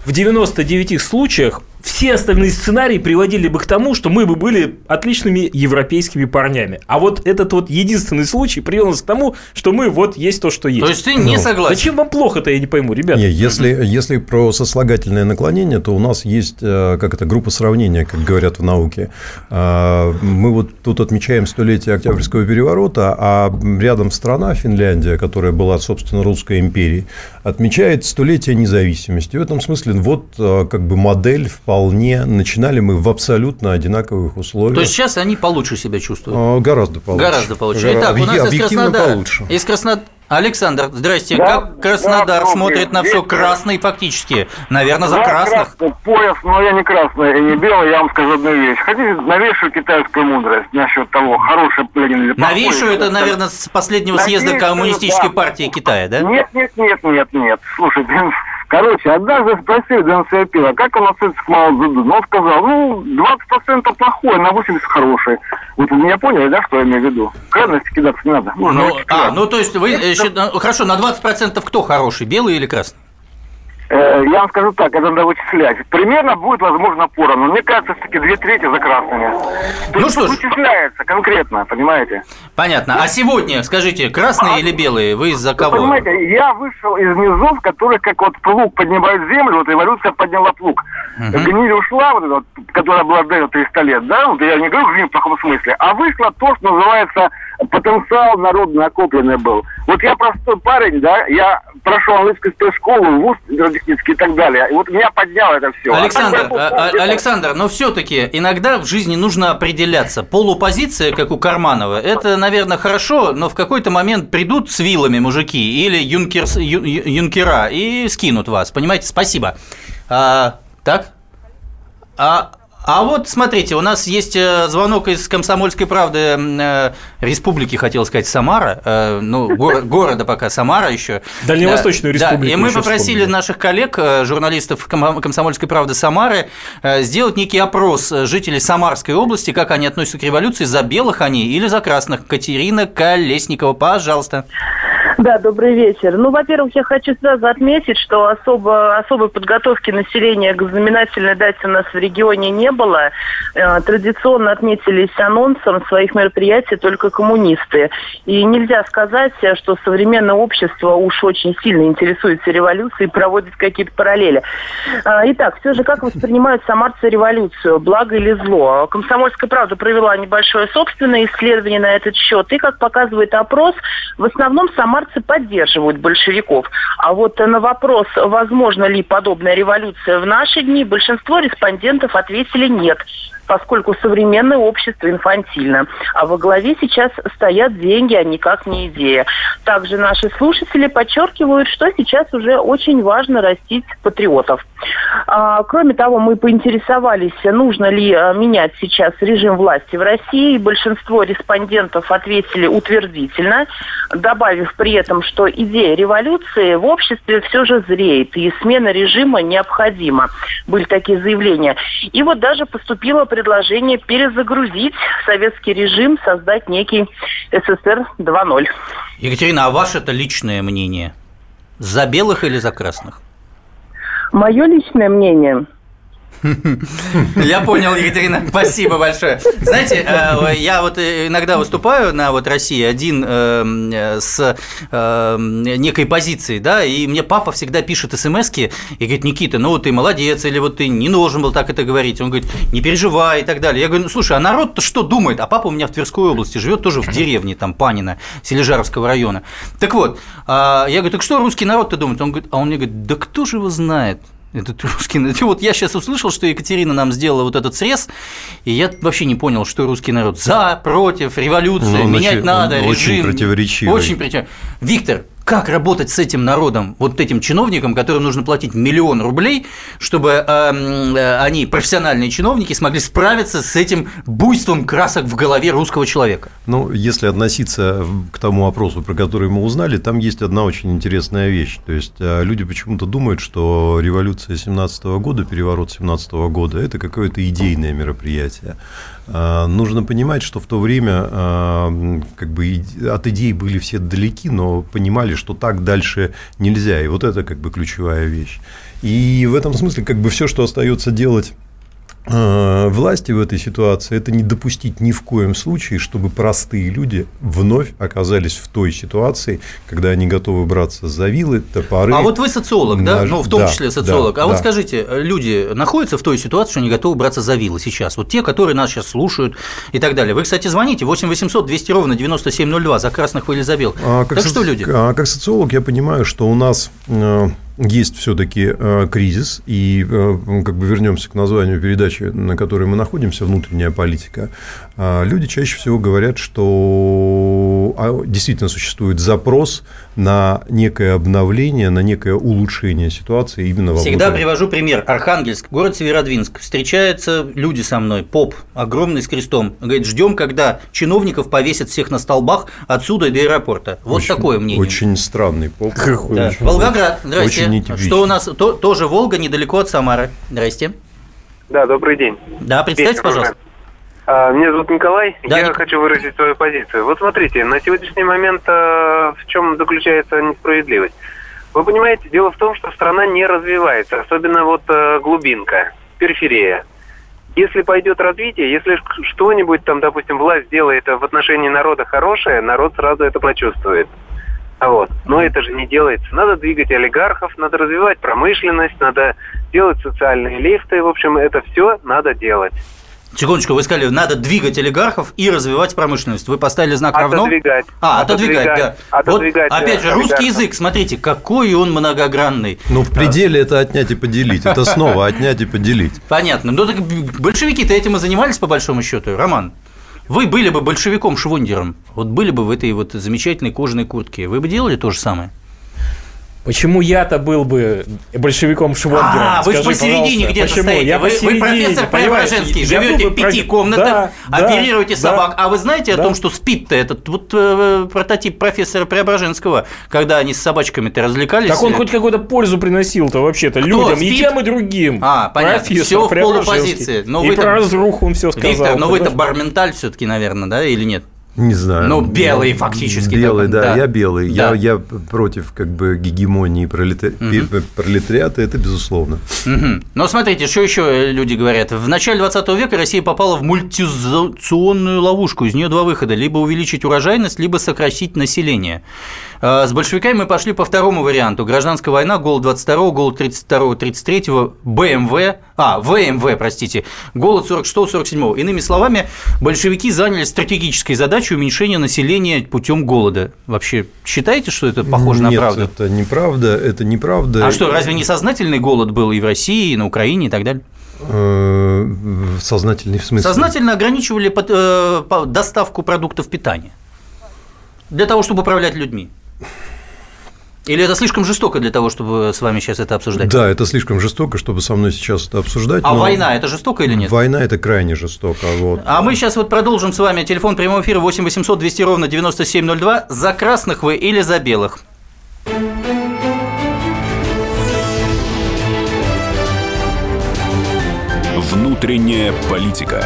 Speaker 2: в 99 случаях все остальные сценарии приводили бы к тому, что мы бы были отличными европейскими парнями. А вот этот вот единственный случай привел нас к тому, что мы вот есть то, что есть.
Speaker 1: То есть ты не
Speaker 3: Ну,
Speaker 1: согласен?
Speaker 2: Зачем вам плохо-то, я не пойму, ребята?
Speaker 3: Не, если, если про сослагательное наклонение, то у нас есть э, как это, группа сравнения, как говорят в науке. А, Мы вот тут отмечаем столетие Октябрьского переворота, а рядом страна, Финляндия, которая была, собственно, русской империей, отмечает столетие независимости. В этом смысле вот э, как бы модель вполне начинали мы в абсолютно одинаковых условиях.
Speaker 1: То есть сейчас они получше себя чувствуют?
Speaker 3: А, Гораздо получше.
Speaker 1: Гораздо получше.
Speaker 3: Гора-
Speaker 1: Итак, у нас из Краснодара.
Speaker 3: получше.
Speaker 1: Из Краснодара. Александр, здрасте.
Speaker 6: Да,
Speaker 1: как Краснодар
Speaker 6: да,
Speaker 1: смотрит на все красный фактически? Наверное, за
Speaker 6: Да,
Speaker 1: красных.
Speaker 6: красный пояс, но я не красный и не белый, я вам скажу одну вещь. Хотите, навешу китайскую мудрость насчет того, хороший Ленин или плохой.
Speaker 1: Навешу это, наверное, с последнего съезда коммунистической
Speaker 6: да.
Speaker 1: партии Китая, да?
Speaker 6: Нет, нет, нет, нет, нет. Слушайте, короче, однажды спросили Дэн Сиапина, как он относится к Мао Цзэдуну. Он сказал, ну, 20% плохой, на 80% хороший. Вот вы меня поняли, да, что я имею в виду? Крайности кидаться не надо. Можно
Speaker 1: Ну,
Speaker 6: очень
Speaker 1: а, ну то есть вы э, счит- ну, хорошо, на 20% кто хороший, белый или красный?
Speaker 6: Э, я вам скажу так, это надо вычислять. Примерно будет, возможно, поровну. Мне кажется, все-таки две трети за красными. То
Speaker 1: Ну что ж.
Speaker 6: вычисляется конкретно, понимаете?
Speaker 1: Понятно. А сегодня, скажите, красные или белые? Вы из-за кого?
Speaker 6: Понимаете, я вышел из низов, которые как вот плуг поднимают землю, вот революция подняла плуг. Гниль ушла, вот эта вот, которая была до этого 300 лет, да, вот я не говорю гниль в плохом смысле, а вышло то, что называется потенциал народный накопленный был. Вот я простой парень, да, я прошел английскую спецшколу, вуз и так далее, и вот меня подняло это все.
Speaker 1: Александр, а- а- Александр, но все-таки иногда в жизни нужно определяться. Полупозиция, как у Карманова, это, наверное, хорошо, но в какой-то момент придут с вилами мужики или юнкерс- ю- юнкера и скинут вас. Понимаете? Спасибо. А, так? А, а вот смотрите, у нас есть э, звонок из Комсомольской правды э, Республики, хотел сказать, Самара, э, ну, горо- <laughs> города пока Самара еще.
Speaker 2: Дальневосточную
Speaker 1: Да,
Speaker 2: республику
Speaker 1: и мы попросили
Speaker 2: вспомнили.
Speaker 1: наших коллег, журналистов Ком- «Комсомольской правды» Самары, э, сделать некий опрос жителей Самарской области, как они относятся к революции, за белых они или за красных. Катерина Колесникова, пожалуйста.
Speaker 10: Да, добрый вечер. Ну, во-первых, я хочу сразу отметить, что особо, особой подготовки населения к знаменательной дате у нас в регионе не было. Э, Традиционно отметились анонсом своих мероприятий только коммунисты. И нельзя сказать, э, что современное общество уж очень сильно интересуется революцией и проводит какие-то параллели. А, Итак, все же как воспринимают самарцы революцию, благо или зло? Комсомольская правда провела небольшое собственное исследование на этот счет. И, как показывает опрос, в основном самарцы поддерживают большевиков. А вот на вопрос, возможно ли подобная революция в наши дни, большинство респондентов ответили нет поскольку современное общество инфантильно. А во главе сейчас стоят деньги, а никак не идея. Также наши слушатели подчеркивают, что сейчас уже очень важно растить патриотов. А, кроме того, мы поинтересовались, нужно ли а, менять сейчас режим власти в России. Большинство респондентов ответили утвердительно, добавив при этом, что идея революции в обществе все же зреет, и смена режима необходима. Были такие заявления. И вот даже поступило предложение перезагрузить советский режим, создать некий СССР 2.0.
Speaker 1: Екатерина, а ваше это личное мнение? За белых или за красных?
Speaker 10: Мое личное мнение –
Speaker 1: я понял, Екатерина, спасибо большое. Знаете, э, я вот иногда выступаю на вот России один э, с э, некой позицией, да, и мне папа всегда пишет смс и говорит, Никита, ну вот ты молодец, или вот ты не должен был так это говорить. Он говорит, не переживай и так далее. Я говорю, ну слушай, а народ-то что думает? А папа у меня в Тверской области живет тоже в деревне, там, Панина, Сележаровского района. Так вот, я говорю, так что русский народ-то думает? Он говорит, а он мне говорит, да кто же его знает? Этот русский народ. Вот я сейчас услышал, что Екатерина нам сделала вот этот срез, и я вообще не понял, что русский народ за, против, революция, ну, менять очень, надо, режим.
Speaker 3: Очень противоречивый.
Speaker 1: Очень противоречивый. Виктор, как работать с этим народом, вот этим чиновникам, которым нужно платить миллион рублей, чтобы э, э, они, профессиональные чиновники, смогли справиться с этим буйством красок в голове русского человека?
Speaker 3: Ну, если относиться к тому опросу, про который мы узнали, там есть одна очень интересная вещь. То есть э, люди почему-то думают, что революция 17 года, переворот 17 года – это какое-то идейное мероприятие. А, нужно понимать, что в то время а, как бы от идей были все далеки, но понимали, что так дальше нельзя. И вот это как бы ключевая вещь. И в этом смысле как бы все, что остается делать Э, власти в этой ситуации это не допустить ни в коем случае, чтобы простые люди вновь оказались в той ситуации, когда они готовы браться за вилы, топоры.
Speaker 1: А вот вы социолог, нож... да? Ну, в том да, числе социолог. Да, а да. вот скажите, люди находятся в той ситуации, что они готовы браться за вилы сейчас? Вот те, которые нас сейчас слушают и так далее. Вы, кстати, звоните 8 800 200 ровно 9702 за красных или за бел. А, как так со... что люди?
Speaker 3: А, как социолог я понимаю, что у нас э, есть все-таки э, кризис, и э, как бы вернемся к названию передачи, на которой мы находимся, внутренняя политика. А люди чаще всего говорят, что а, действительно существует запрос на некое обновление, на некое улучшение ситуации именно во
Speaker 1: Всегда привожу пример. Архангельск, город Северодвинск. Встречаются люди со мной, поп, огромный с крестом. Говорит, ждем, когда чиновников повесят всех на столбах отсюда до аэропорта. Вот
Speaker 3: очень,
Speaker 1: такое мнение.
Speaker 3: Очень странный поп.
Speaker 1: Да. Волгоград, здрасте. Очень Что у нас? То, тоже Волга, недалеко от Самары. Здрасте.
Speaker 11: Да, добрый день.
Speaker 1: Да, представьте, пожалуйста.
Speaker 11: А, меня зовут Николай,
Speaker 1: да,
Speaker 11: я
Speaker 1: Ник...
Speaker 11: хочу выразить свою позицию. Вот смотрите, на сегодняшний момент э, в чем заключается несправедливость? Вы понимаете, дело в том, что страна не развивается, особенно вот э, глубинка, периферия. Если пойдет развитие, если что-нибудь там, допустим, власть делает в отношении народа хорошее, народ сразу это почувствует. Вот. Но это же не делается. Надо двигать олигархов, надо развивать промышленность, надо делать социальные лифты. В общем, это все надо делать.
Speaker 1: Секундочку, вы сказали, надо двигать олигархов и развивать промышленность. Вы поставили знак равно?
Speaker 11: Отодвигать.
Speaker 1: А, отодвигать, отодвигать да. Отодвигать, вот, опять же, русский язык, смотрите, какой он многогранный.
Speaker 3: Ну, в пределе это отнять и поделить. Это снова <laughs> отнять и поделить.
Speaker 1: Понятно. Ну, так большевики-то этим и занимались, по большому счету, Роман. Вы были бы большевиком-швундером, вот были бы в этой вот замечательной кожаной куртке, вы бы делали то же самое?
Speaker 2: Почему я-то был бы большевиком Швонгером?
Speaker 1: А, вы же посередине где-то стоите. Я вы, вы профессор Преображенский, живете в пяти комнатах, да, оперируете да, собак. Да, а вы знаете о том, что спит-то этот вот э, прототип профессора Преображенского, когда они с собачками-то развлекались?
Speaker 2: Так он хоть какую-то пользу приносил-то вообще-то людям, спит? и тем, и другим.
Speaker 1: А, понятно. Все в полупозиции.
Speaker 2: Но и про разруху он все сказал.
Speaker 1: Виктор, но вы-то барменталь все-таки, наверное, да, или нет?
Speaker 3: Не знаю.
Speaker 1: Ну, белый фактически.
Speaker 3: Белый,
Speaker 1: да,
Speaker 3: да,
Speaker 1: да.
Speaker 3: я белый.
Speaker 1: Да.
Speaker 3: Я, я против как бы гегемонии пролета-
Speaker 1: Мгм.
Speaker 3: пролетариата, это безусловно.
Speaker 1: Мгм. Но смотрите, что еще люди говорят. В начале 20 века Россия попала в мультизационную ловушку. Из нее два выхода. Либо увеличить урожайность, либо сократить население. А, С большевиками мы пошли по второму варианту. Гражданская война, голод 22 голод 32-33, БМВ, а, ВМВ, простите, голод 46-47. Иными словами, большевики заняли стратегической задачей уменьшения населения путем голода. Вообще, считаете, что это похоже на
Speaker 3: Нет,
Speaker 1: правду?
Speaker 3: это неправда, это неправда.
Speaker 1: А что, разве не сознательный голод был и в России, и на Украине, и так далее?
Speaker 3: Э, Сознательный в смысле?
Speaker 1: Сознательно ограничивали э, доставку продуктов питания для того, чтобы управлять людьми. Или это слишком жестоко для того, чтобы с вами сейчас это обсуждать?
Speaker 3: Да, это слишком жестоко, чтобы со мной сейчас это обсуждать.
Speaker 1: А война это жестоко или нет?
Speaker 3: Война это крайне жестоко. Вот.
Speaker 1: А мы сейчас вот продолжим с вами. Телефон прямого эфира 8 800 200 ровно 9702. За красных вы или за белых?
Speaker 9: Внутренняя политика.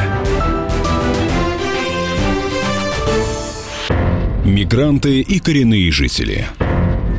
Speaker 9: Мигранты и коренные жители.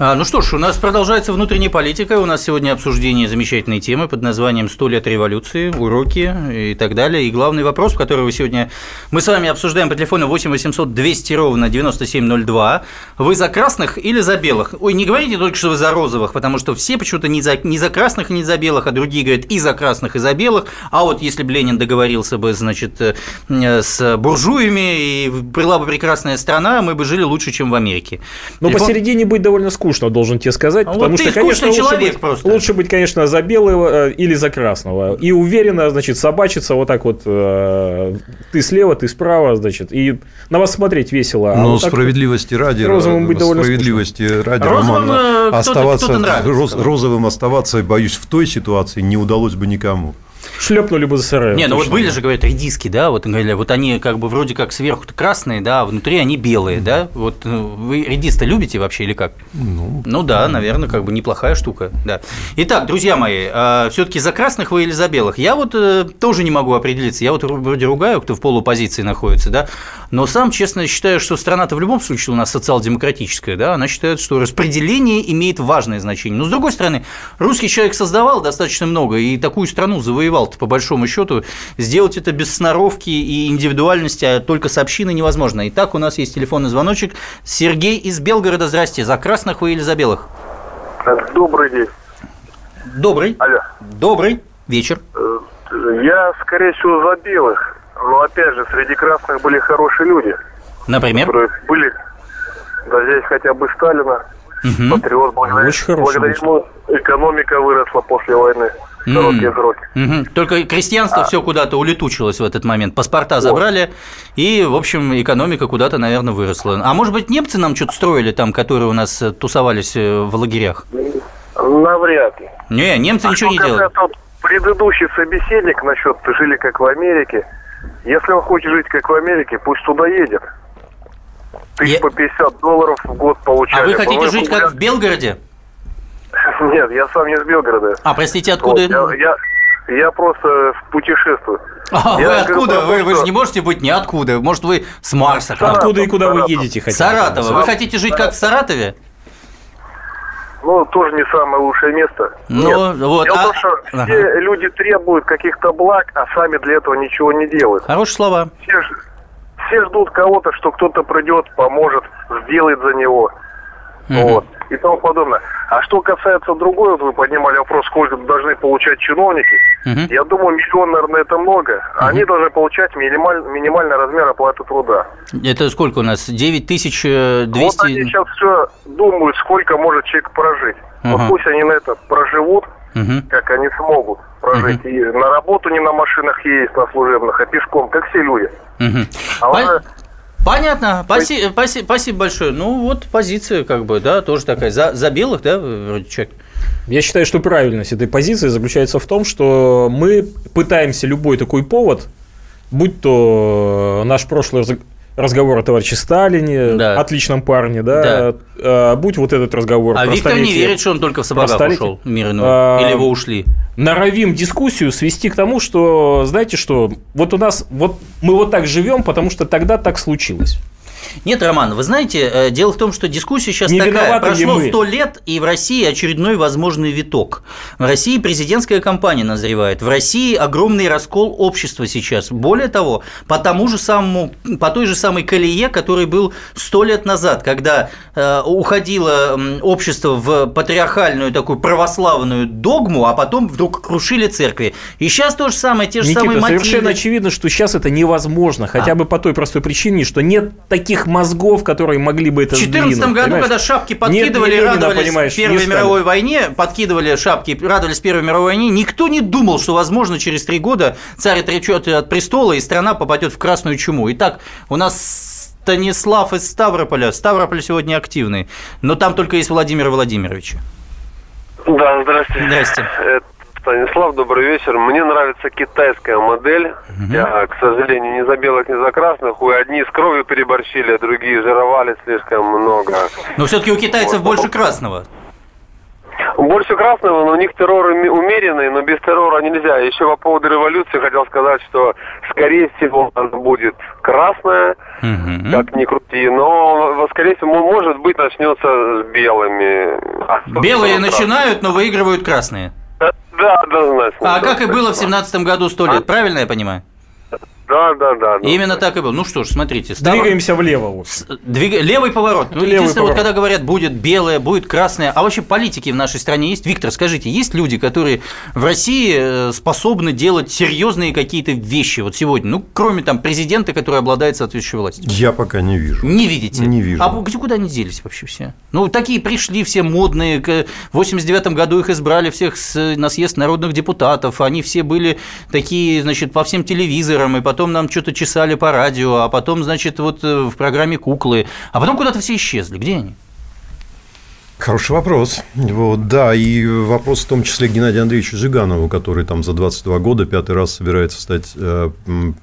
Speaker 1: Ну что ж, у нас продолжается внутренняя политика. У нас сегодня обсуждение замечательной темы под названием «100 лет революции», уроки и так далее. И главный вопрос, который вы сегодня мы с вами обсуждаем по телефону 8 800 200 ровно 9702. Вы за красных или за белых? Ой, не говорите только, что вы за розовых, потому что все почему-то не за, не за красных и не за белых, а другие говорят и за красных, и за белых. А вот если бы Ленин договорился бы, значит, э, с буржуями, и была бы прекрасная страна, мы бы жили лучше, чем в Америке.
Speaker 2: Но
Speaker 1: Телефон-
Speaker 2: посередине быть довольно скучно, должен тебе сказать,
Speaker 1: А
Speaker 2: потому
Speaker 1: вот
Speaker 2: что,
Speaker 1: ты
Speaker 2: конечно,
Speaker 1: скучный
Speaker 2: лучше
Speaker 1: человек
Speaker 2: быть,
Speaker 1: просто.
Speaker 2: лучше быть, конечно, за белого э, или за красного. И уверенно, значит, собачиться вот так вот, э, ты слева, ты справа, значит, и на вас смотреть весело. а
Speaker 3: Но
Speaker 2: вот так
Speaker 3: справедливости ради,
Speaker 2: розовым быть довольно
Speaker 3: справедливости ради,
Speaker 1: Розовым,
Speaker 3: Роман,
Speaker 1: э, кто-то-
Speaker 3: оставаться
Speaker 1: кто-то нравится,
Speaker 3: роз- розовым оставаться, боюсь, в той ситуации не удалось бы никому.
Speaker 2: Шлепнули бы за сырое.
Speaker 1: Не, ну вот были же, говорят, редиски, да, вот говорили, вот они как бы вроде как сверху красные, да, а внутри они белые, да. Вот э, вы редис-то любите вообще или как?
Speaker 3: Ну,
Speaker 1: Ну да, наверное, как бы неплохая штука, да. Итак, друзья мои, все-таки за красных вы или за белых? Я вот э, тоже не могу определиться. Я вот вроде ругаю, кто в полупозиции находится, да, но сам, честно, считаю, что страна-то в любом случае у нас социал-демократическая, да, она считает, что распределение имеет важное значение. Но с другой стороны, русский человек создавал достаточно много и такую страну завоевал-то по большому счету. Сделать это без сноровки и индивидуальности, а только с общиной невозможно. Итак, у нас есть телефонный звоночек. Сергей из Белгорода, здрасте. За красных вы или за белых?
Speaker 6: Добрый день.
Speaker 1: Добрый.
Speaker 6: Алло.
Speaker 1: Добрый вечер.
Speaker 6: Я, скорее всего, за белых. Но, опять же, среди красных были хорошие люди,
Speaker 1: Например?
Speaker 6: которые были... Да здесь хотя бы Сталина,
Speaker 1: Мгм.
Speaker 6: патриот, благодаря,
Speaker 2: Очень хороший
Speaker 6: благодаря ему экономика выросла после войны. Короткие сроки.
Speaker 1: Мгм. Только
Speaker 6: А.
Speaker 1: крестьянство все куда-то улетучилось в этот момент. Паспорта забрали, и, в общем, экономика куда-то, наверное, выросла. А может быть, немцы нам что-то строили там, которые у нас э, тусовались э, в лагерях?
Speaker 6: Навряд ли.
Speaker 1: Не, немцы
Speaker 6: А
Speaker 1: ничего не делали.
Speaker 6: вот предыдущий собеседник насчет жили как в Америке. Если он хочет жить как в Америке, пусть туда едет. Тысяч
Speaker 1: Я-
Speaker 6: по 50 долларов в год получали.
Speaker 1: А вы хотите
Speaker 6: По-моему,
Speaker 1: жить как в Белгороде? <laughs>
Speaker 6: Нет, я сам не из Белгорода.
Speaker 1: А, простите, откуда?
Speaker 6: Вот, я, я, я просто путешествую.
Speaker 1: А,
Speaker 6: Я
Speaker 1: вы
Speaker 6: говорю
Speaker 1: откуда?
Speaker 6: то,
Speaker 1: Вы, вы же
Speaker 6: что-
Speaker 1: не можете быть ниоткуда. Может, вы с Марса?
Speaker 6: Саратов,
Speaker 2: Откуда и куда вы
Speaker 6: Саратов.
Speaker 2: едете хотите?
Speaker 1: Саратова. Вы хотите жить как в Саратове?
Speaker 6: Ну, тоже не самое лучшее место.
Speaker 1: Ну,
Speaker 6: Нет.
Speaker 1: вот,
Speaker 6: Дело
Speaker 1: а-
Speaker 6: том, что
Speaker 1: Ага.
Speaker 6: все люди требуют каких-то благ, а сами для этого ничего не делают.
Speaker 1: Хорошие слова.
Speaker 6: Все, все ждут кого-то, что кто-то придет, поможет, сделает за него.
Speaker 12: Мгм. Вот, и тому подобное. А что касается другой, вот вы поднимали вопрос, сколько должны получать чиновники.
Speaker 1: Мгм.
Speaker 12: Я думаю, миллион, наверное, это много. Они должны получать минималь- минимальный размер оплаты труда.
Speaker 1: Это сколько у нас? 9200...
Speaker 12: Вот они сейчас все думают, сколько может человек прожить.
Speaker 1: Ага.
Speaker 12: Вот пусть они на это проживут,
Speaker 1: Мгм.
Speaker 12: как они смогут прожить. И на работу не на машинах ездить, на служебных, а пешком, как все люди.
Speaker 1: Мгм.
Speaker 12: А уже
Speaker 1: Понятно. Спаси- спаси- Спасибо большое. Ну, вот позиция, как бы, да, тоже такая. За, за белых, да, вроде человек?
Speaker 2: Я считаю, что правильность этой позиции заключается в том, что мы пытаемся любой такой повод, будь то наш прошлый разг- разговор о товарище Сталине,
Speaker 1: Да.
Speaker 2: отличном парне, да, э, будь вот этот разговор
Speaker 1: А Виктор не верит, что он только в сапогах ушел, мир иной.
Speaker 2: А,
Speaker 1: Или его ушли.
Speaker 2: Норовим дискуссию свести к тому, что, знаете что, вот у нас, вот мы вот так живем, потому что тогда так случилось.
Speaker 1: Нет, Роман, вы знаете, э, дело в том, что дискуссия сейчас
Speaker 2: Не
Speaker 1: такая. Прошло сто лет, и в России очередной возможный виток. В России президентская кампания назревает. В России огромный раскол общества сейчас. Более того, по тому же самому, по той же самой колее, который был сто лет назад, когда э, уходило общество в патриархальную такую православную догму, а потом вдруг крушили церкви. И сейчас то же самое, те же
Speaker 2: Никита,
Speaker 1: самые мотивы.
Speaker 2: совершенно очевидно, что сейчас это невозможно, хотя
Speaker 1: А.
Speaker 2: бы по той простой причине, что нет таких мозгов, которые могли бы это
Speaker 1: В 2014
Speaker 2: сдвинуть,
Speaker 1: году,
Speaker 2: понимаешь?
Speaker 1: когда шапки
Speaker 2: Нет
Speaker 1: подкидывали,
Speaker 2: ни Ленина,
Speaker 1: радовались Первой мировой войне, подкидывали шапки, радовались Первой мировой войне, никто не думал, что, возможно, через три года царь отречет от престола, и страна попадет в красную чуму. Итак, у нас Станислав из Ставрополя. Ставрополь сегодня активный, но там только есть Владимир Владимирович.
Speaker 12: Да, здрасте.
Speaker 1: Здрасте.
Speaker 12: Станислав, добрый вечер. Мне нравится китайская модель. Я, к сожалению, не за белых, не за красных. Ой, одни с кровью переборщили, а другие жировали слишком много.
Speaker 1: Но все-таки у китайцев больше красного.
Speaker 12: Больше красного, но у них террор уме- умеренный, но без террора нельзя. Еще по поводу революции хотел сказать, что, скорее всего, она будет красная, как ни крути, но, скорее всего, может быть, начнется с белыми. А,
Speaker 1: Белые начинают, но выигрывают красные.
Speaker 12: Да, однозначно.
Speaker 1: А как и было в 17 году сто лет, правильно я понимаю?
Speaker 12: Да, да, да. да.
Speaker 1: Именно так и было. Ну что ж, смотрите. Ставро-
Speaker 2: Двигаемся влево. вот.
Speaker 1: Двига- Левый поворот. Ну,
Speaker 2: Левый
Speaker 1: единственное, вот
Speaker 2: поворот.
Speaker 1: когда говорят, будет белое, будет красное. А вообще политики в нашей стране есть? Виктор, скажите, есть люди, которые в России э, способны делать серьезные какие-то вещи вот сегодня? Ну, кроме там президента, который обладает соответствующей властью.
Speaker 3: Я пока не вижу.
Speaker 1: Не видите?
Speaker 3: Не вижу.
Speaker 1: А где куда они делись вообще все? Ну, такие пришли все модные. к- В 89 году их избрали всех с- на съезд народных депутатов. Они все были такие, значит, по всем телевизорам. И потом нам что-то чесали по радио. А потом, значит, вот э, в программе «Куклы». А потом куда-то все исчезли. Где они?
Speaker 3: Хороший вопрос. Вот, да, и вопрос в том числе к Геннадию Андреевичу Жиганову, который там за 22 года пятый раз собирается стать... э, м,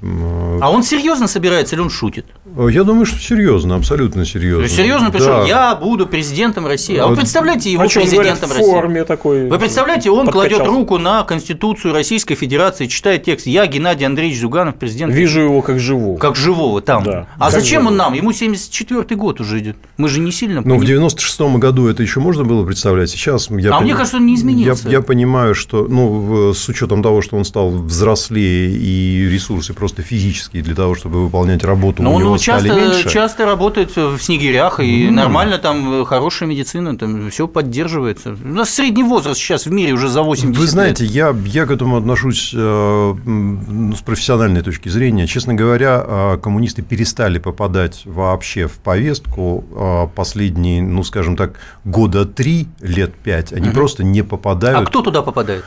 Speaker 1: А он серьезно собирается или он шутит?
Speaker 3: Я думаю, что серьезно, абсолютно серьезно.
Speaker 1: Серьезно пришел,
Speaker 3: Да.
Speaker 1: я буду президентом России. А вы представляете его
Speaker 2: А говорит,
Speaker 1: президентом
Speaker 2: в
Speaker 1: России?
Speaker 2: форме такой.
Speaker 1: Вы представляете, он кладет
Speaker 2: подкачался.
Speaker 1: руку на Конституцию Российской Федерации, читает текст «Я, Геннадий Андреевич Зюганов, президент».
Speaker 2: Вижу его как живого.
Speaker 1: Как живого там.
Speaker 2: Да,
Speaker 1: а
Speaker 2: как
Speaker 1: зачем
Speaker 2: живого.
Speaker 1: он нам? Ему 74-й год уже идет. Мы же не сильно...
Speaker 3: Ну, в
Speaker 1: пони-
Speaker 3: 96 году это еще можно было представлять. Сейчас я
Speaker 1: А
Speaker 3: пони-
Speaker 1: мне кажется, он не изменился.
Speaker 3: Я, я понимаю, что, ну, с учетом того, что он стал взрослее и ресурсы просто физические для того, чтобы выполнять работу,
Speaker 1: Но
Speaker 3: у
Speaker 1: он
Speaker 3: него стали
Speaker 1: часто,
Speaker 3: меньше.
Speaker 1: часто работает в снегирях, и
Speaker 3: М.
Speaker 1: нормально там э, хорошая медицина, там все поддерживается. У нас средний возраст сейчас в мире уже за 80
Speaker 3: Вы знаете,
Speaker 1: лет.
Speaker 3: я, я к этому отношусь э, ну, с профессиональной точки зрения. Честно говоря, э, коммунисты перестали попадать вообще в повестку э, последние, ну, скажем так, года три, лет пять. Они
Speaker 1: Мгм.
Speaker 3: просто не попадают.
Speaker 1: А кто туда попадает?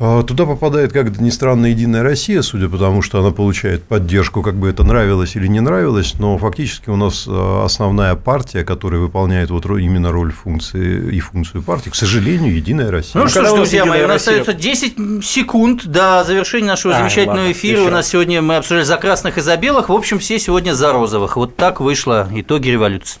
Speaker 3: А, Туда попадает, как ни странно, Единая Россия, судя по тому, что она получает поддержку, как бы это нравилось или не нравилось, но фактически у нас э, основная партия, которая выполняет вот именно роль функции и функцию партии, к сожалению, Единая Россия.
Speaker 1: Ну что ж, друзья мои, у
Speaker 2: «Единая
Speaker 1: нас
Speaker 2: Россия»?
Speaker 1: остается 10 секунд до завершения нашего
Speaker 2: Ай,
Speaker 1: замечательного
Speaker 2: ладно,
Speaker 1: эфира.
Speaker 2: еще.
Speaker 1: У нас сегодня мы обсуждали за красных и за белых. В общем, все сегодня за розовых. Вот так вышло итоги революции.